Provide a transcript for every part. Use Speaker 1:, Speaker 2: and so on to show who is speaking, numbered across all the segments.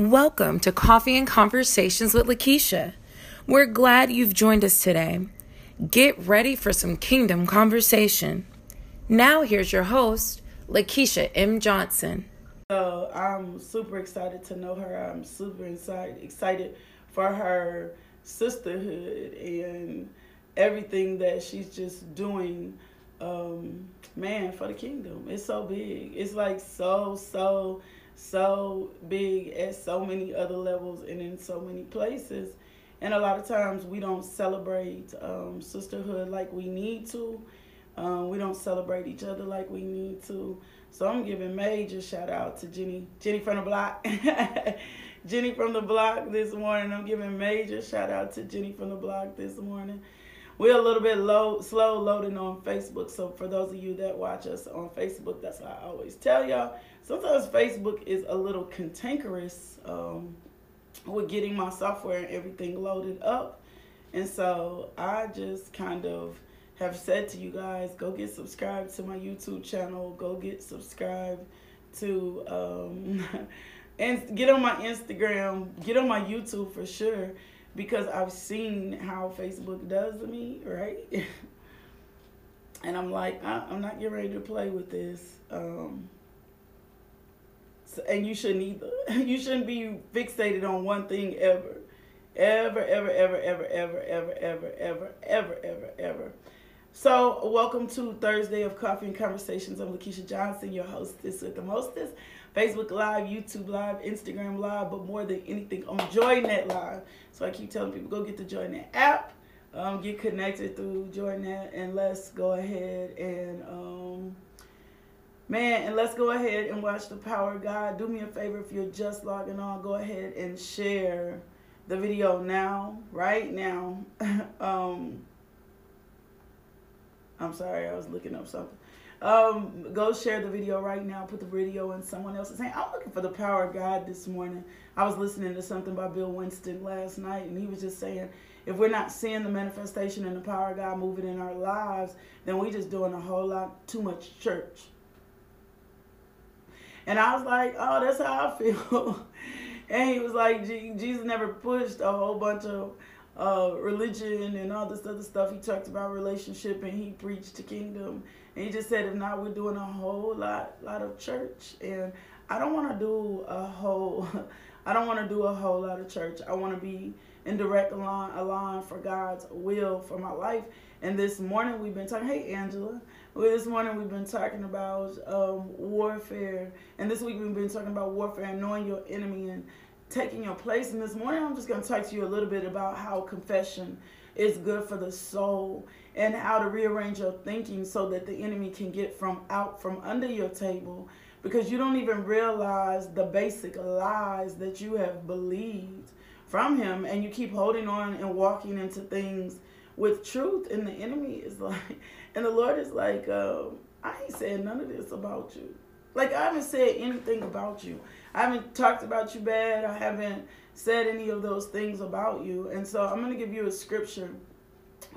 Speaker 1: Welcome to Coffee and Conversations with Lakeisha. We're glad you've joined us today. Get ready for some kingdom conversation. Now, here's your host, Lakeisha M. Johnson.
Speaker 2: So, I'm super excited to know her. I'm super excited, for her sisterhood and everything that she's just doing. Um, man, for the kingdom. It's so big. It's like so, so so big at so many other levels and in so many places. And a lot of times we don't celebrate um, sisterhood like we need to. Um, we don't celebrate each other like we need to. So I'm giving major shout out to Jenny, Jenny from the block, Jenny from the block this morning. I'm giving major shout out to Jenny from the block this morning. We're a little bit low, slow loading on Facebook. So for those of you that watch us on Facebook, that's why I always tell y'all sometimes Facebook is a little cantankerous um, with getting my software and everything loaded up. And so I just kind of have said to you guys, go get subscribed to my YouTube channel, go get subscribed to um, and get on my Instagram, get on my YouTube for sure, because I've seen how Facebook does to me, right? and I'm like, I, am not getting ready to play with this. Um, and you shouldn't either. You shouldn't be fixated on one thing ever. Ever, ever, ever, ever, ever, ever, ever, ever, ever, ever, ever. So, welcome to Thursday of Coffee and Conversations. I'm Lakeisha Johnson, your hostess with the mostest. Facebook Live, YouTube Live, Instagram Live, but more than anything, I'm JoinNet Live. So I keep telling people, go get the JoinNet app, um, get connected through JoinNet, and let's go ahead and um, Man, and let's go ahead and watch the power of God. Do me a favor if you're just logging on, go ahead and share the video now, right now. um, I'm sorry, I was looking up something. Um, go share the video right now. Put the video in someone else's hand. I'm looking for the power of God this morning. I was listening to something by Bill Winston last night, and he was just saying, if we're not seeing the manifestation and the power of God moving in our lives, then we're just doing a whole lot too much church. And I was like, oh, that's how I feel. and he was like, Jesus never pushed a whole bunch of uh, religion and all this other stuff. He talked about relationship and he preached the kingdom. And he just said, if not, we're doing a whole lot, lot of church. And I don't want to do a whole, I don't want to do a whole lot of church. I want to be in direct line, align for God's will for my life. And this morning we've been talking, hey, Angela. Well, this morning we've been talking about um, warfare, and this week we've been talking about warfare and knowing your enemy and taking your place. And this morning I'm just going to talk to you a little bit about how confession is good for the soul and how to rearrange your thinking so that the enemy can get from out from under your table. Because you don't even realize the basic lies that you have believed from him. And you keep holding on and walking into things with truth and the enemy is like and the Lord is like, um, I ain't said none of this about you. Like, I haven't said anything about you. I haven't talked about you bad. I haven't said any of those things about you. And so I'm to give you a scripture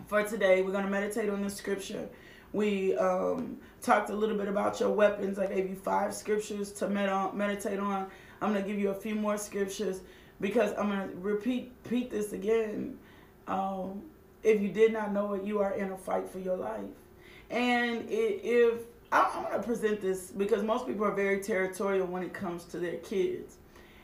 Speaker 2: for today. We're to meditate on this scripture. We um, talked a little bit about your weapons. I gave you five scriptures to med- on, meditate on. I'm to give you a few more scriptures because I'm to repeat, repeat this again. Um, if you did not know it, you are in a fight for your life. And if I'm going to present this because most people are very territorial when it comes to their kids.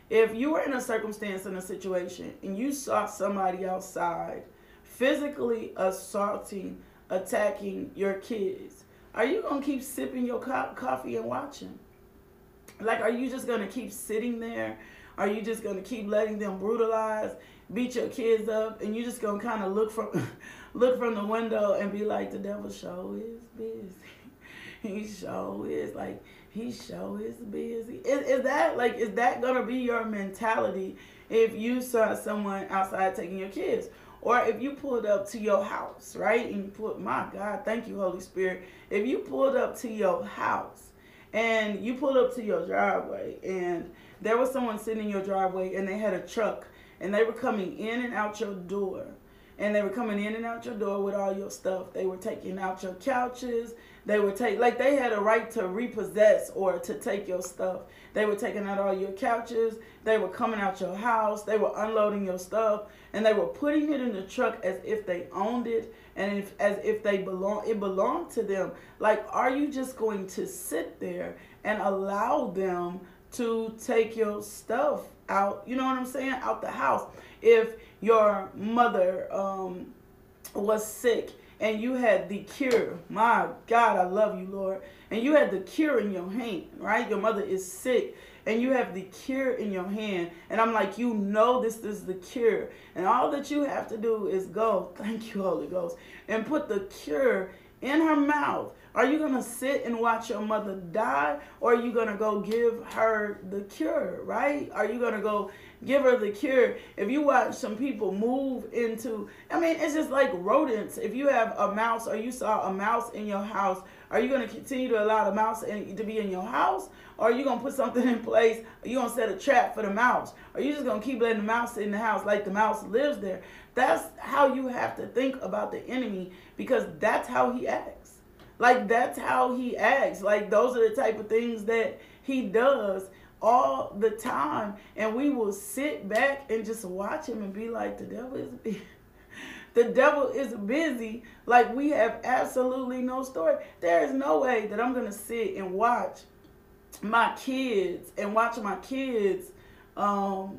Speaker 2: If you were in a circumstance in a situation and you saw somebody outside physically assaulting, attacking your kids, are you going to keep sipping your co- coffee and watching? Like, are you just going to keep sitting there? Are you just going to keep letting them brutalize, beat your kids up, and you just to kind of look from look from the window and be like, the devil show is busy. he show is like he show is busy. Is, is that like is that gonna be your mentality if you saw someone outside taking your kids? Or if you pulled up to your house, right? And you put my God, thank you, Holy Spirit. If you pulled up to your house and you pulled up to your driveway and there was someone sitting in your driveway and they had a truck and they were coming in and out your door and they were coming in and out your door with all your stuff. They were taking out your couches. They were take like they had a right to repossess or to take your stuff. They were taking out all your couches. They were coming out your house. They were unloading your stuff and they were putting it in the truck as if they owned it and if, as if they belong it belonged to them. Like are you just going to sit there and allow them to take your stuff out, you know what I'm saying, out the house? If your mother um, was sick and you had the cure. My God, I love you, Lord. And you had the cure in your hand, right? Your mother is sick and you have the cure in your hand. And I'm like, you know this is the cure. And all that you have to do is go, thank you, Holy Ghost, and put the cure in her mouth. Are you going to sit and watch your mother die? Or are you going to go give her the cure, right? Are you going to go give her the cure. If you watch some people move into, I mean, it's just like rodents. If you have a mouse or you saw a mouse in your house, are you going to continue to allow the mouse in, to be in your house? Or are you going to put something in place? Are you going to set a trap for the mouse? Or are you just going to keep letting the mouse in the house like the mouse lives there? That's how you have to think about the enemy because that's how he acts. Like, that's how he acts. Like, those are the type of things that he does all the time and we will sit back and just watch him and be like the devil is busy. the devil is busy like we have absolutely no story there is no way that i'm gonna sit and watch my kids and watch my kids um,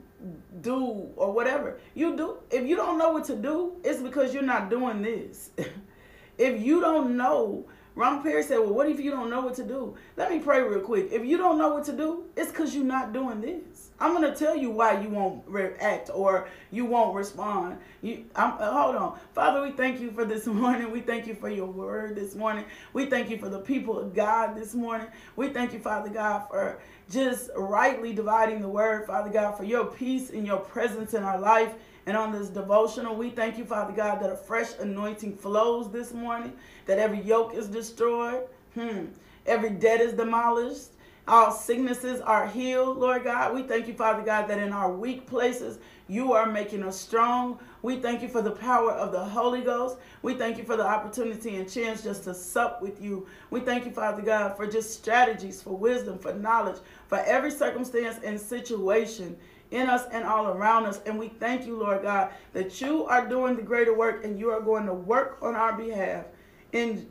Speaker 2: do or whatever you do if you don't know what to do it's because you're not doing this if you don't know Ron Perry said, Well, what if you don't know what to do? Let me pray real quick. If you don't know what to do, it's because you're not doing this. I'm going to tell you why you won't react or you won't respond. You, I'm, uh, hold on. Father, we thank you for this morning. We thank you for your word this morning. We thank you for the people of God this morning. We thank you, Father God, for just rightly dividing the word, Father God, for your peace and your presence in our life and on this devotional. We thank you, Father God, that a fresh anointing flows this morning, that every yoke is destroyed, hmm. every debt is demolished, all sicknesses are healed, Lord God. We thank you, Father God, that in our weak places, you are making us strong. We thank you for the power of the Holy Ghost. We thank you for the opportunity and chance just to sup with you. We thank you, Father God, for just strategies, for wisdom, for knowledge, for every circumstance and situation in us and all around us. And we thank you, Lord God, that you are doing the greater work and you are going to work on our behalf. In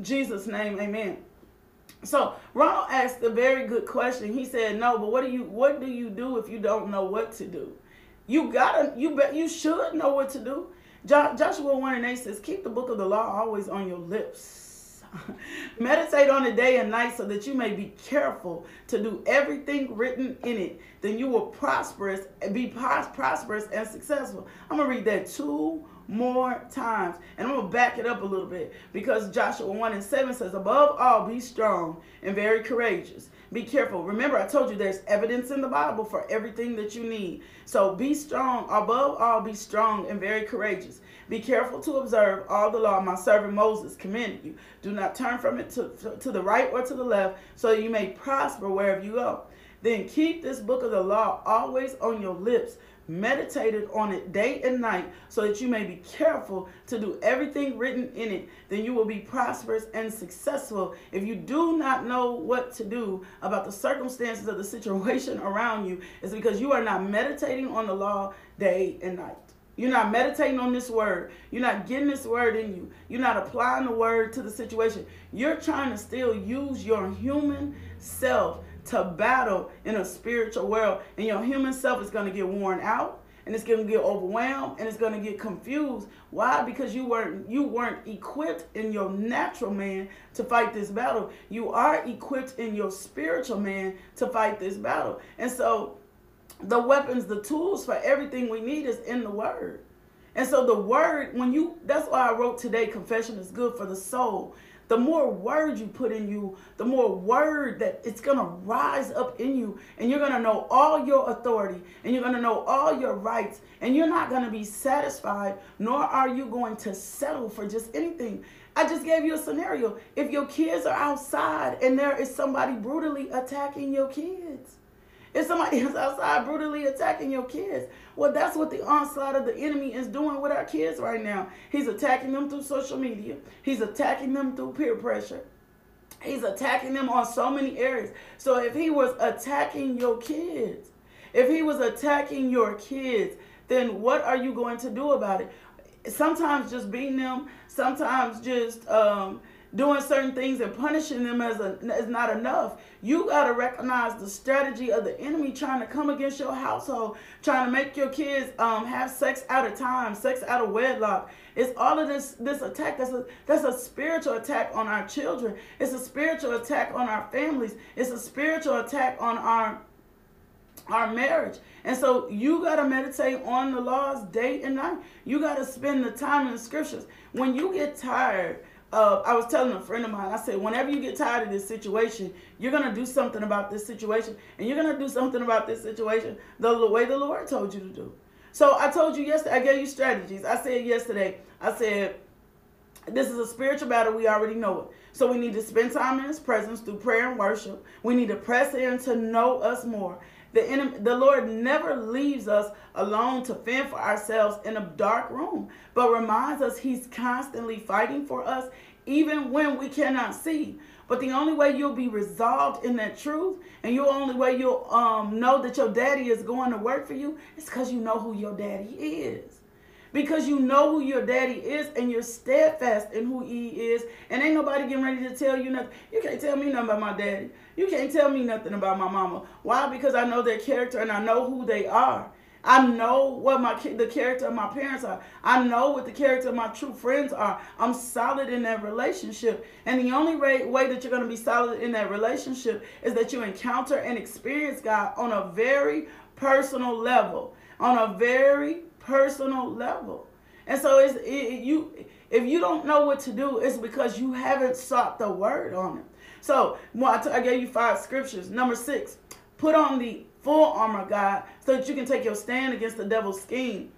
Speaker 2: Jesus' name, amen. So Ronald asked a very good question. He said, "No, but what do you what do you do if you don't know what to do? You gotta you bet you should know what to do." Joshua one and eight says, "Keep the book of the law always on your lips." Meditate on it day and night so that you may be careful to do everything written in it. Then you will prosperous be prosperous and successful. I'm gonna read that two more times. And I'm going to back it up a little bit because Joshua 1 and 7 says, Above all, be strong and very courageous. Be careful. Remember, I told you there's evidence in the Bible for everything that you need. So be strong. Above all, be strong and very courageous. Be careful to observe all the law my servant Moses commanded you. Do not turn from it to, to the right or to the left, so you may prosper wherever you go. Then keep this book of the law always on your lips meditated on it day and night so that you may be careful to do everything written in it then you will be prosperous and successful if you do not know what to do about the circumstances of the situation around you it's because you are not meditating on the law day and night you're not meditating on this word. You're not getting this word in you. You're not applying the word to the situation. You're trying to still use your human self to battle in a spiritual world. And your human self is going to get worn out and it's going to get overwhelmed and it's going to get confused. Why? Because you weren't you weren't equipped in your natural man to fight this battle. You are equipped in your spiritual man to fight this battle. And so the weapons the tools for everything we need is in the word. And so the word when you that's why i wrote today confession is good for the soul the more word you put in you, the more word that it's going to rise up in you. And you're going to know all your authority and you're going to know all your rights. And you're not going to be satisfied, nor are you going to settle for just anything. I just gave you a scenario. If your kids are outside and there is somebody brutally attacking your kids, If somebody is outside brutally attacking your kids, well, that's what the onslaught of the enemy is doing with our kids right now. He's attacking them through social media, he's attacking them through peer pressure. He's attacking them on so many areas. So if he was attacking your kids, if he was attacking your kids, then what are you going to do about it? Sometimes just beating them, sometimes just um, doing certain things and punishing them as a, is not enough. You got to recognize the strategy of the enemy trying to come against your household, trying to make your kids um, have sex out of time, sex out of wedlock. It's all of this this attack. That's a that's a spiritual attack on our children. It's a spiritual attack on our families. It's a spiritual attack on our our marriage. And so you got to meditate on the laws day and night. You got to spend the time in the scriptures. When you get tired uh, I was telling a friend of mine, I said, whenever you get tired of this situation, you're going to do something about this situation. And you're going to do something about this situation the, way the Lord told you to do. So I told you yesterday, I gave you strategies. I said yesterday, I said, this is a spiritual battle. We already know it. So we need to spend time in His presence through prayer and worship. We need to press in to know us more. The enemy, the Lord never leaves us alone to fend for ourselves in a dark room, but reminds us He's constantly fighting for us, even when we cannot see. But the only way you'll be resolved in that truth, and the only way you'll um, know that your daddy is going to work for you, is because you know who your daddy is because you know who your daddy is and you're steadfast in who he is. And ain't nobody getting ready to tell you nothing. You can't tell me nothing about my daddy. You can't tell me nothing about my mama. Why? Because I know their character and I know who they are. I know what my the character of my parents are. I know what the character of my true friends are. I'm solid in that relationship. And the only way, way that you're going to be solid in that relationship is that you encounter and experience God on a very personal level. On a very personal level. And so it's it, you if you don't know what to do, it's because you haven't sought the word on it. So well, I, t- I gave you five scriptures. Number six, put on the full armor, God, so that you can take your stand against the devil's scheme.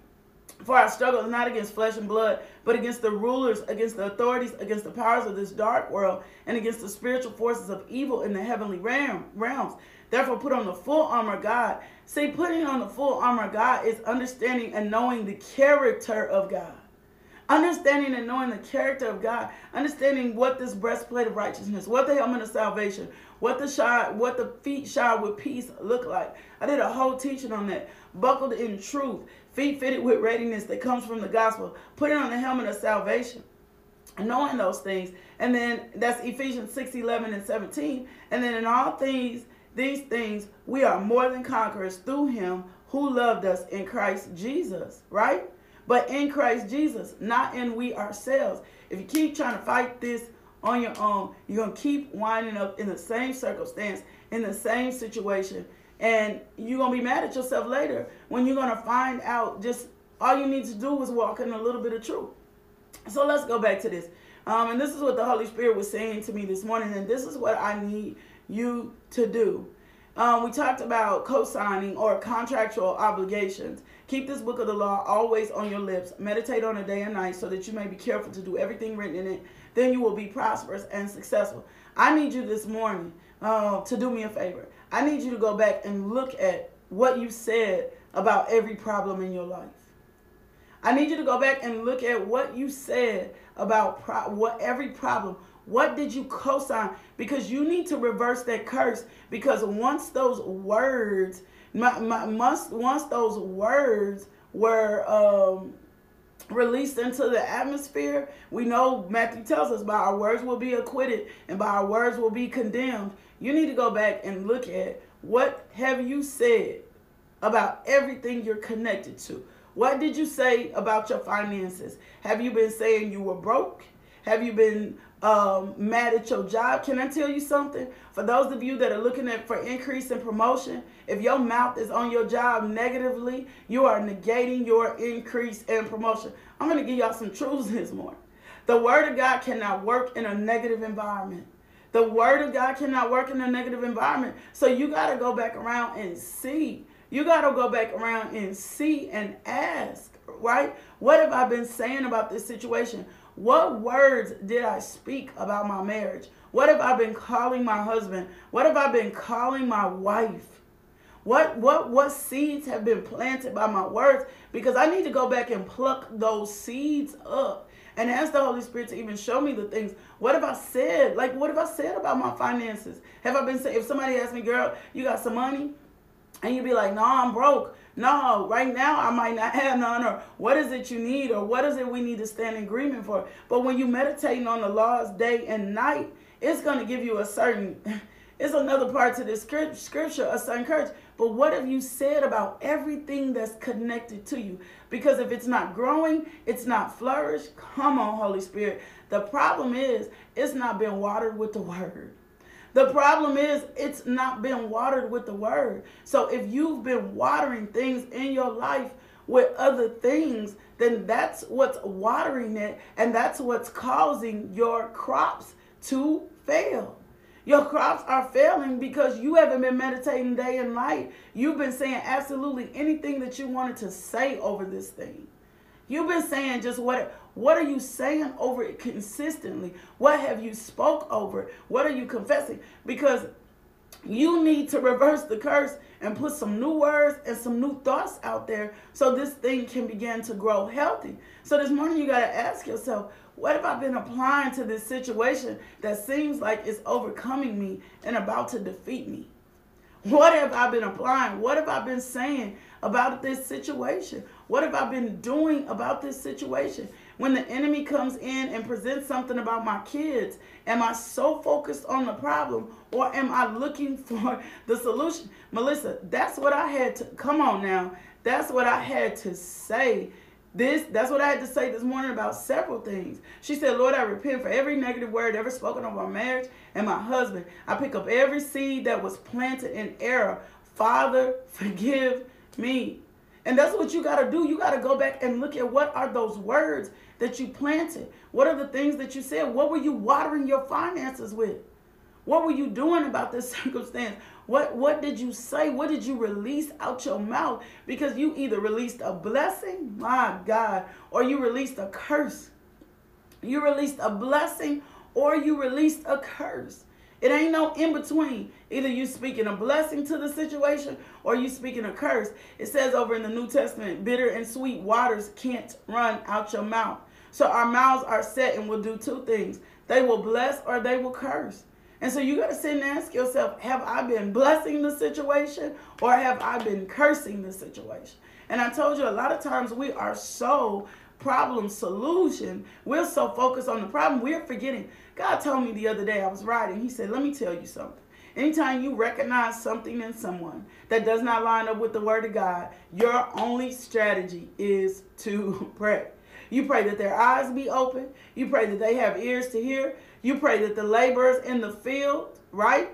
Speaker 2: For our struggle is not against flesh and blood, but against the rulers, against the authorities, against the powers of this dark world, and against the spiritual forces of evil in the heavenly realm, realms. Therefore, put on the full armor of God. See, putting on the full armor of God is understanding and knowing the character of God. Understanding and knowing the character of God, understanding what this breastplate of righteousness, what the helmet of salvation, what the shod, what the feet shod with peace look like. I did a whole teaching on that. Buckled in truth, feet fitted with readiness that comes from the gospel. Putting on the helmet of salvation knowing those things. And then that's Ephesians 6 11 and 17. And then in all things, these things we are more than conquerors through him who loved us in Christ Jesus, right? But in Christ Jesus, not in we ourselves. If you keep trying to fight this on your own, you're going to keep winding up in the same circumstance, in the same situation. And you're to be mad at yourself later when you're to find out just all you need to do is walk in a little bit of truth. So let's go back to this. Um, and this is what the Holy Spirit was saying to me this morning. And this is what I need you to do. Um, we talked about co-signing or contractual obligations. Keep this book of the law always on your lips. Meditate on it day and night so that you may be careful to do everything written in it. Then you will be prosperous and successful. I need you this morning uh, to do me a favor. I need you to go back and look at what you said about every problem in your life. I need you to go back and look at what you said about pro- what every problem what did you co-sign? Because you need to reverse that curse. Because once those words, my, my, once, once those words were um, released into the atmosphere, we know Matthew tells us by our words will be acquitted and by our words will be condemned. You need to go back and look at what have you said about everything you're connected to. What did you say about your finances? Have you been saying you were broke? Have you been um, mad at your job. Can I tell you something? For those of you that are looking at for increase and promotion, if your mouth is on your job negatively, you are negating your increase and promotion. I'm going to give y'all some truths this morning. The word of God cannot work in a negative environment. The word of God cannot work in a negative environment. So you got to go back around and see. You got to go back around and see and ask, right? What have I been saying about this situation? What words did I speak about my marriage? What have I been calling my husband? What have I been calling my wife? What what what seeds have been planted by my words? Because I need to go back and pluck those seeds up and ask the Holy Spirit to even show me the things. What have I said? Like, what have I said about my finances? Have I been saying, if somebody asks me, girl, you got some money? And you'd be like, no, I'm broke. No, right now I might not have none. Or what is it you need? Or what is it we need to stand in agreement for? But when you meditating on the laws day and night, it's going to give you a certain, it's another part to this scripture, a certain courage. But what have you said about everything that's connected to you? Because if it's not growing, it's not flourish. Come on, Holy Spirit. The problem is, it's not been watered with the word. The problem is, it's not been watered with the word. So if you've been watering things in your life with other things, then that's what's watering it, and that's what's causing your crops to fail. Your crops are failing because you haven't been meditating day and night. You've been saying absolutely anything that you wanted to say over this thing. You've been saying just what what are you saying over it consistently? What have you spoke over? It? What are you confessing? Because you need to reverse the curse and put some new words and some new thoughts out there so this thing can begin to grow healthy. So this morning you got to ask yourself, what have I been applying to this situation that seems like it's overcoming me and about to defeat me? What have I been applying? What have I been saying about this situation? What have I been doing about this situation? When the enemy comes in and presents something about my kids, am I so focused on the problem or am I looking for the solution? Melissa, that's what I had to come on now. That's what I had to say this that's what I had to say this morning about several things. She said, Lord, I repent for every negative word ever spoken of our marriage and my husband. I pick up every seed that was planted in error. Father, forgive me. And that's what you got to do. You got to go back and look at what are those words that you planted? What are the things that you said? What were you watering your finances with? What were you doing about this circumstance? What what did you say? What did you release out your mouth? Because you either released a blessing, my God, or you released a curse. You released a blessing or you released a curse. It ain't no in between. Either you speaking a blessing to the situation or you speaking a curse. It says over in the New Testament, bitter and sweet waters can't run out your mouth. So our mouths are set and will do two things. They will bless or they will curse. And so you got to sit and ask yourself, have I been blessing the situation or have I been cursing the situation? And I told you a lot of times we are so problem solution. We're so focused on the problem, we're forgetting. God told me the other day, I was writing, He said, Let me tell you something. Anytime you recognize something in someone that does not line up with the word of God, your only strategy is to pray. You pray that their eyes be open. You pray that they have ears to hear. You pray that the laborers in the field, right?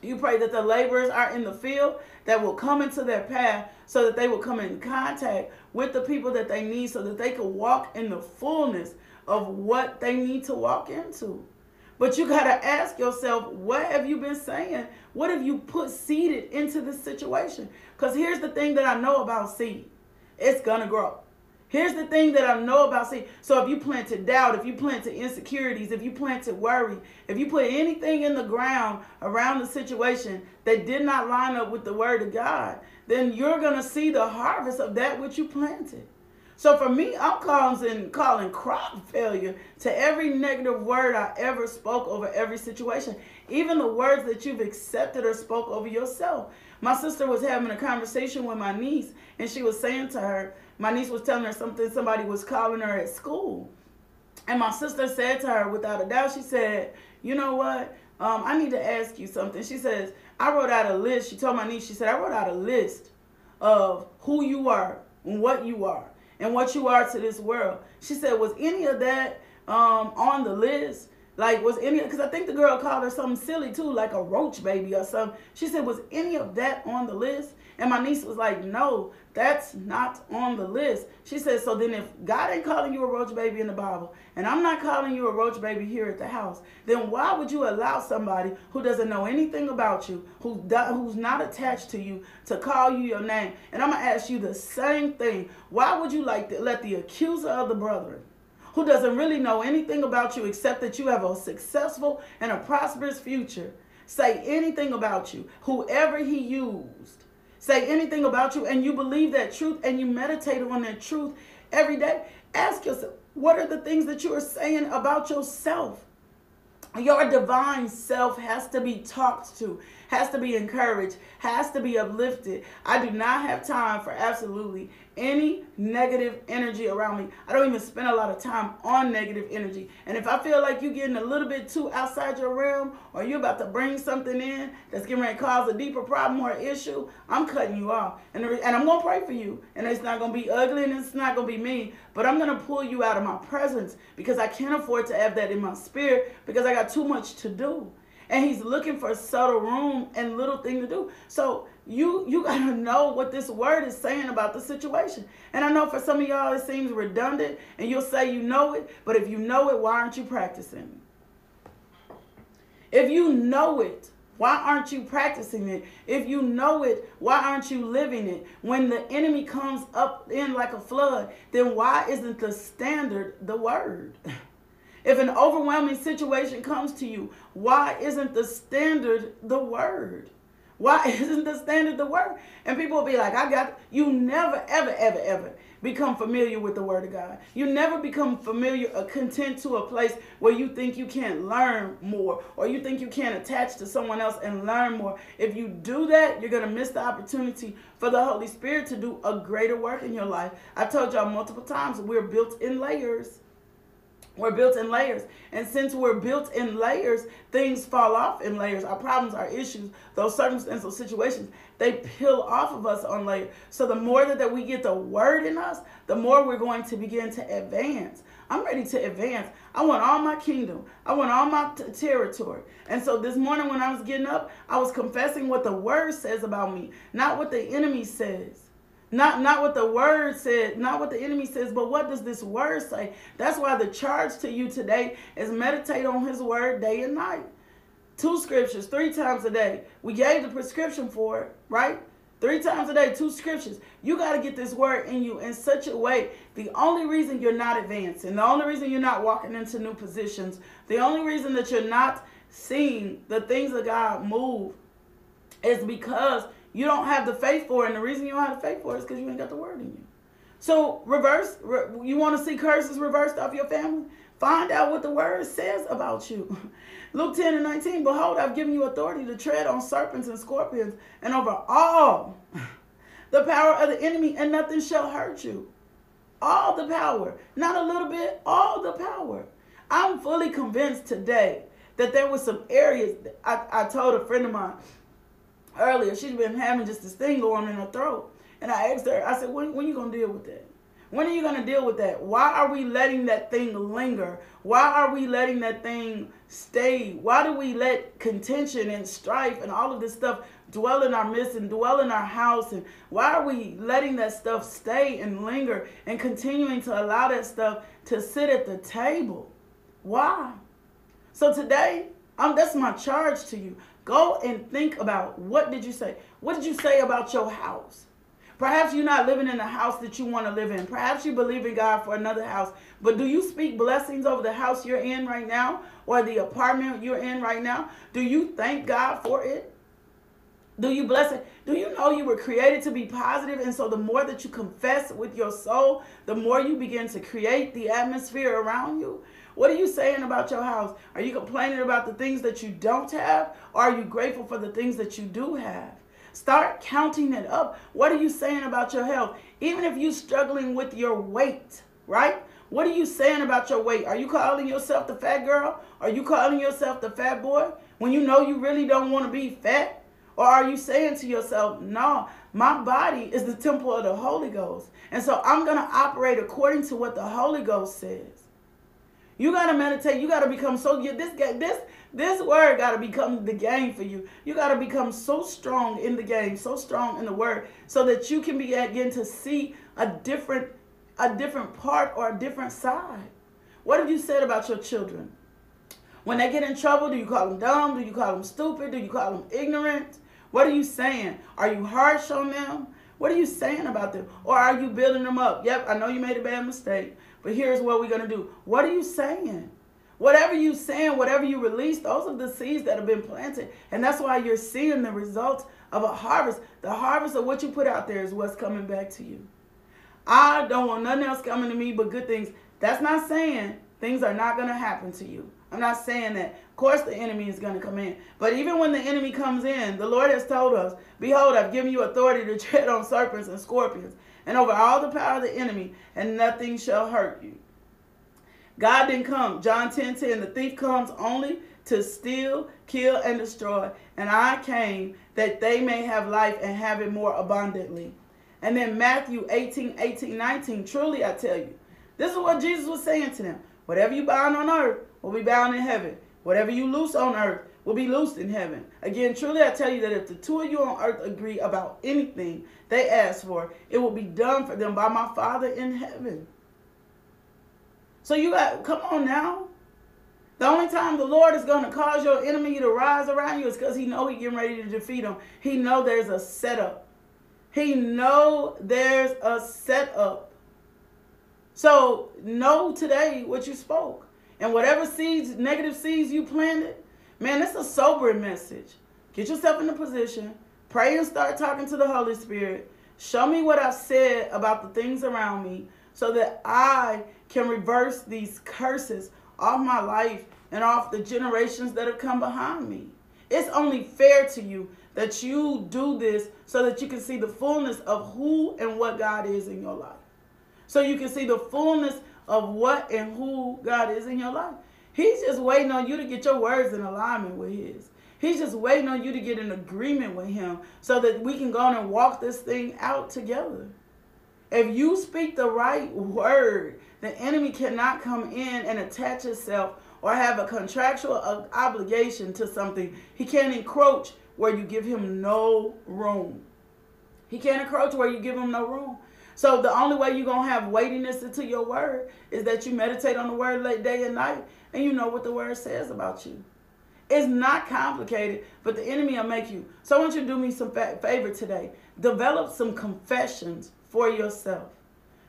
Speaker 2: You pray that the laborers are in the field that will come into their path so that they will come in contact with the people that they need so that they can walk in the fullness of what they need to walk into. But you got to ask yourself, what have you been saying? What have you put seeded into this situation? Because here's the thing that I know about seed it's going to grow. Here's the thing that I know about seed. So if you planted doubt, if you planted insecurities, if you planted worry, if you put anything in the ground around the situation that did not line up with the word of God, then you're going to see the harvest of that which you planted. So for me, I'm calling, calling crop failure to every negative word I ever spoke over every situation, even the words that you've accepted or spoke over yourself. My sister was having a conversation with my niece, and she was saying to her, my niece was telling her something somebody was calling her at school. And my sister said to her, without a doubt, she said, You know what? Um, I need to ask you something. She says, I wrote out a list. She told my niece, she said, I wrote out a list of who you are and what you are and what you are to this world. She said, Was any of that um, on the list? Like, was any, because I think the girl called her something silly too, like a roach baby or something. She said, Was any of that on the list? And my niece was like, No, that's not on the list. She said, So then if God ain't calling you a roach baby in the Bible, and I'm not calling you a roach baby here at the house, then why would you allow somebody who doesn't know anything about you, who who's not attached to you, to call you your name? And I'm going to ask you the same thing. Why would you like to let the accuser of the brethren, who doesn't really know anything about you except that you have a successful and a prosperous future, say anything about you, whoever he used? Say anything about you and you believe that truth and you meditate on that truth every day, ask yourself, what are the things that you are saying about yourself? Your divine self has to be talked to, has to be encouraged, has to be uplifted. I do not have time for absolutely any negative energy around me. I don't even spend a lot of time on negative energy. And if I feel like you're getting a little bit too outside your realm or you're about to bring something in that's going to cause a deeper problem or issue, I'm cutting you off. And, and I'm going to pray for you. And it's not going to be ugly and it's not going to be mean. But I'm going to pull you out of my presence because I can't afford to have that in my spirit because I got too much to do. And he's looking for subtle room and little thing to do. So you you gotta know what this word is saying about the situation. And I know for some of y'all it seems redundant, and you'll say you know it, but if you know it, why aren't you practicing? If you know it, why aren't you practicing it? If you know it, why aren't you living it? When the enemy comes up in like a flood, then why isn't the standard the word? If an overwhelming situation comes to you, why isn't the standard the word? Why isn't the standard the word? And people will be like, I got you never, ever, ever, ever become familiar with the word of God. You never become familiar or content to a place where you think you can't learn more or you think you can't attach to someone else and learn more. If you do that, you're going to miss the opportunity for the Holy Spirit to do a greater work in your life. I've told y'all multiple times, we're built in layers. We're built in layers. And since we're built in layers, things fall off in layers. Our problems, our issues, those circumstances, those situations, they peel off of us on layers. So the more that, that we get the word in us, the more we're going to begin to advance. I'm ready to advance. I want all my kingdom. I want all my territory. And so this morning when I was getting up, I was confessing what the word says about me, not what the enemy says. Not not what the word said, not what the enemy says, but what does this word say? That's why the charge to you today is meditate on his word day and night. Two scriptures, three times a day. We gave the prescription for it, right? Three times a day, two scriptures. You got to get this word in you in such a way. The only reason you're not advancing, the only reason you're not walking into new positions, the only reason that you're not seeing the things of God move is because you don't have the faith for it. And the reason you don't have the faith for it is because you ain't got the word in you. So reverse, re- you want to see curses reversed off your family? Find out what the word says about you. Luke 10 and 19, Behold, I've given you authority to tread on serpents and scorpions and over all the power of the enemy, and nothing shall hurt you. All the power, not a little bit, all the power. I'm fully convinced today that there were some areas. I, I told a friend of mine, earlier, she's been having just this thing going in her throat. And I asked her, I said, when, when are you going to deal with that? When are you going to deal with that? Why are we letting that thing linger? Why are we letting that thing stay? Why do we let contention and strife and all of this stuff dwell in our midst and dwell in our house? And why are we letting that stuff stay and linger and continuing to allow that stuff to sit at the table? Why? So today, um, that's my charge to you. Go and think about what did you say? What did you say about your house? Perhaps you're not living in the house that you want to live in. Perhaps you believe in God for another house. But do you speak blessings over the house you're in right now or the apartment you're in right now? Do you thank God for it? Do you bless it? Do you know you were created to be positive? And so the more that you confess with your soul, the more you begin to create the atmosphere around you. What are you saying about your house? Are you complaining about the things that you don't have? Or are you grateful for the things that you do have? Start counting it up. What are you saying about your health? Even if you're struggling with your weight, right? What are you saying about your weight? Are you calling yourself the fat girl? Are you calling yourself the fat boy when you know you really don't want to be fat? Or are you saying to yourself, no, my body is the temple of the Holy Ghost. And so I'm going to operate according to what the Holy Ghost says. You gotta meditate. You gotta become so. This this this word gotta become the game for you. You gotta become so strong in the game, so strong in the word, so that you can begin to see a different a different part or a different side. What have you said about your children? When they get in trouble, do you call them dumb? Do you call them stupid? Do you call them ignorant? What are you saying? Are you harsh on them? What are you saying about them? Or are you building them up? Yep, I know you made a bad mistake. But here's what we're going to do. What are you saying? Whatever you saying, whatever you release, those are the seeds that have been planted. And that's why you're seeing the results of a harvest. The harvest of what you put out there is what's coming back to you. I don't want nothing else coming to me but good things. That's not saying things are not going to happen to you. I'm not saying that. Of course, the enemy is going to come in. But even when the enemy comes in, the Lord has told us, Behold, I've given you authority to tread on serpents and scorpions and over all the power of the enemy, and nothing shall hurt you. God didn't come. John 10 10, the thief comes only to steal, kill, and destroy. And I came that they may have life and have it more abundantly. And then Matthew 18, 18, 19, truly I tell you, this is what Jesus was saying to them. Whatever you bind on earth will be bound in heaven. Whatever you loose on earth will be loosed in heaven. Again, truly I tell you that if the two of you on earth agree about anything they ask for, it will be done for them by my Father in heaven. So you got, come on now. The only time the Lord is going to cause your enemy to rise around you is because he know he getting ready to defeat him. He know there's a setup. He know there's a setup. So know today what you spoke. And whatever seeds, negative seeds you planted, man, it's a sobering message. Get yourself in a position. Pray and start talking to the Holy Spirit. Show me what I've said about the things around me so that I can reverse these curses off my life and off the generations that have come behind me. It's only fair to you that you do this so that you can see the fullness of who and what God is in your life. So you can see the fullness of what and who God is in your life. He's just waiting on you to get your words in alignment with His. He's just waiting on you to get in agreement with Him so that we can go on and walk this thing out together. If you speak the right word, the enemy cannot come in and attach itself or have a contractual obligation to something. He can't encroach where you give him no room. He can't encroach where you give him no room. So the only way you're going to have weightiness into your word is that you meditate on the word late day and night and you know what the word says about you. It's not complicated, but the enemy will make you. So I want you to do me some favor today. Develop some confessions for yourself.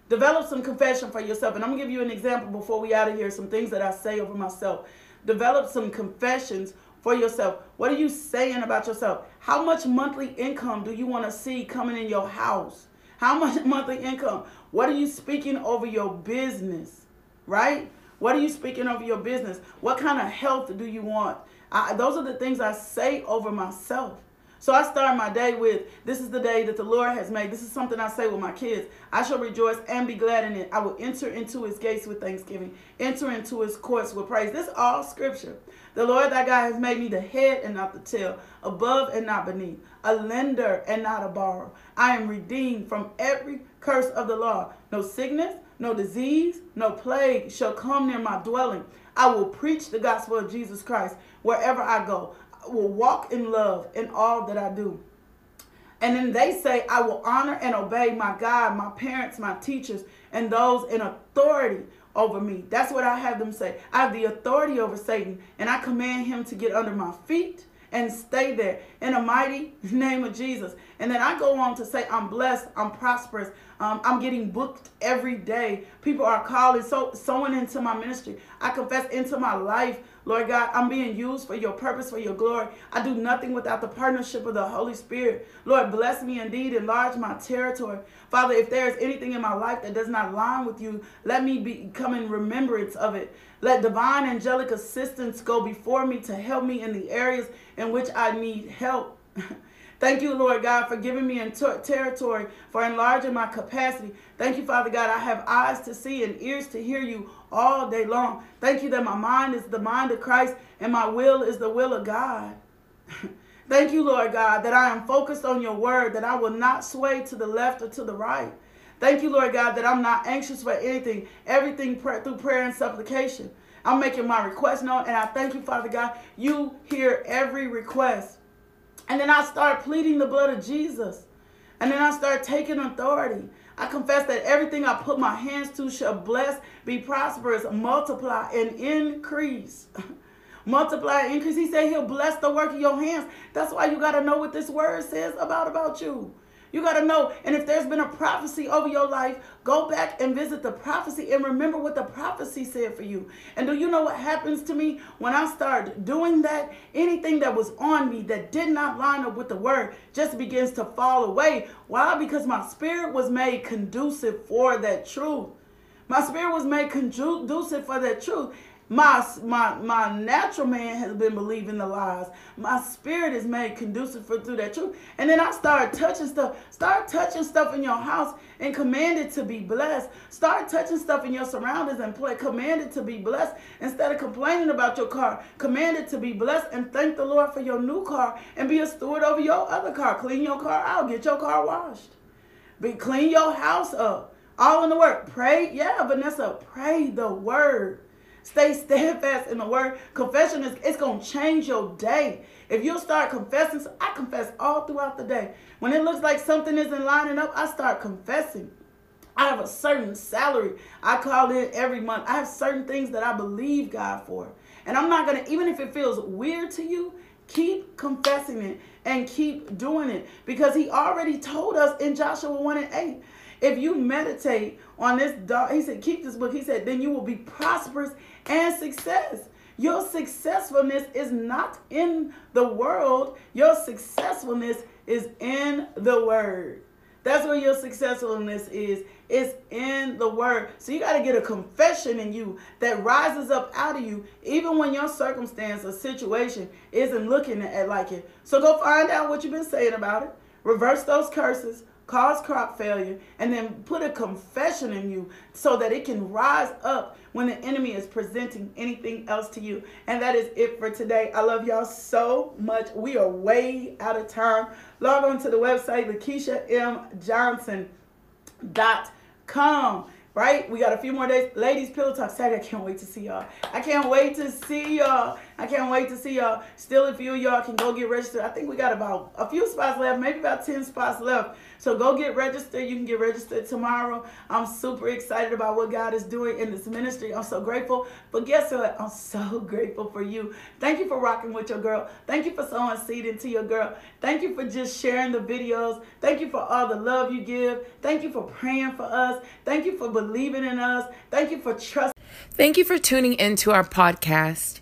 Speaker 2: Develop some confession for yourself. And I'm going to give you an example before we out of here, some things that I say over myself. Develop some confessions for yourself. What are you saying about yourself? How much monthly income do you want to see coming in your house? How much monthly income? What are you speaking over your business? Right? What are you speaking over your business? What kind of health do you want? I, those are the things I say over myself. So I start my day with, This is the day that the Lord has made. This is something I say with my kids. I shall rejoice and be glad in it. I will enter into his gates with thanksgiving, enter into his courts with praise. This is all scripture. The Lord thy God has made me the head and not the tail, above and not beneath, a lender and not a borrower. I am redeemed from every curse of the law. No sickness, no disease, no plague shall come near my dwelling. I will preach the gospel of Jesus Christ wherever I go I will walk in love in all that I do. And then they say, I will honor and obey my God, my parents, my teachers, and those in authority over me. That's what I have them say. I have the authority over Satan, and I command him to get under my feet and stay there in the mighty name of Jesus. And then I go on to say, I'm blessed, I'm prosperous, um, I'm getting booked every day. People are calling, so sowing into my ministry. I confess into my life Lord God, I'm being used for your purpose, for your glory. I do nothing without the partnership of the Holy Spirit. Lord, bless me indeed, enlarge my territory. Father, if there is anything in my life that does not line with you, let me be, come in remembrance of it. Let divine angelic assistance go before me to help me in the areas in which I need help. Thank you, Lord God, for giving me in ter- territory, for enlarging my capacity. Thank you, Father God. I have eyes to see and ears to hear you all day long. Thank you that my mind is the mind of Christ and my will is the will of God. Thank you, Lord God, that I am focused on your word, that I will not sway to the left or to the right. Thank you, Lord God, that I'm not anxious for anything, everything through prayer and supplication. I'm making my request known, and I thank you, Father God. You hear every request. And then I start pleading the blood of Jesus. And then I start taking authority. I confess that everything I put my hands to shall bless, be prosperous, multiply, and increase. multiply and increase. He said he'll bless the work of your hands. That's why you got to know what this word says about about you. You got to know. And if there's been a prophecy over your life, go back and visit the prophecy and remember what the prophecy said for you. And do you know what happens to me when I start doing that? Anything that was on me that did not line up with the word just begins to fall away. Why? Because my spirit was made conducive for that truth. My spirit was made conducive for that truth. My, my, my natural man has been believing the lies. My spirit is made conducive for through that truth. And then I start touching stuff. Start touching stuff in your house and command it to be blessed. Start touching stuff in your surroundings and play, command it to be blessed. Instead of complaining about your car, command it to be blessed and thank the Lord for your new car and be a steward over your other car. Clean your car out. Get your car washed. Be clean your house up. All in the word. Pray. Yeah, Vanessa, pray the word. Stay steadfast in the word. Confession is it's gonna change your day. If you'll start confessing, so I confess all throughout the day. When it looks like something isn't lining up, I start confessing. I have a certain salary I call in every month. I have certain things that I believe God for. And I'm not gonna, even if it feels weird to you, keep confessing it and keep doing it. Because he already told us in Joshua 1 and 8 if you meditate on this, dog, he said, keep this book. He said, then you will be prosperous and success. Your successfulness is not in the world. Your successfulness is in the word. That's where your successfulness is. It's in the word. So you got to get a confession in you that rises up out of you, even when your circumstance or situation isn't looking at like it. So go find out what you've been saying about it. Reverse those curses cause crop failure, and then put a confession in you so that it can rise up when the enemy is presenting anything else to you. And that is it for today. I love y'all so much. We are way out of time. Log on to the website, LakeishaMJohnson.com right? We got a few more days. Ladies, Pillow Talk Saturday. I can't wait to see y'all. I can't wait to see y'all. I can't wait to see y'all. Still, a few y'all can go get registered. I think we got about a few spots left, maybe about 10 spots left. So go get registered. You can get registered tomorrow. I'm super excited about what God is doing in this ministry. I'm so grateful. But guess what? I'm so grateful for you. Thank you for rocking with your girl. Thank you for sowing seed into your girl. Thank you for just sharing the videos. Thank you for all the love you give. Thank you for praying for us. Thank you for believing in us. Thank you for trusting.
Speaker 1: Thank you for tuning into our podcast.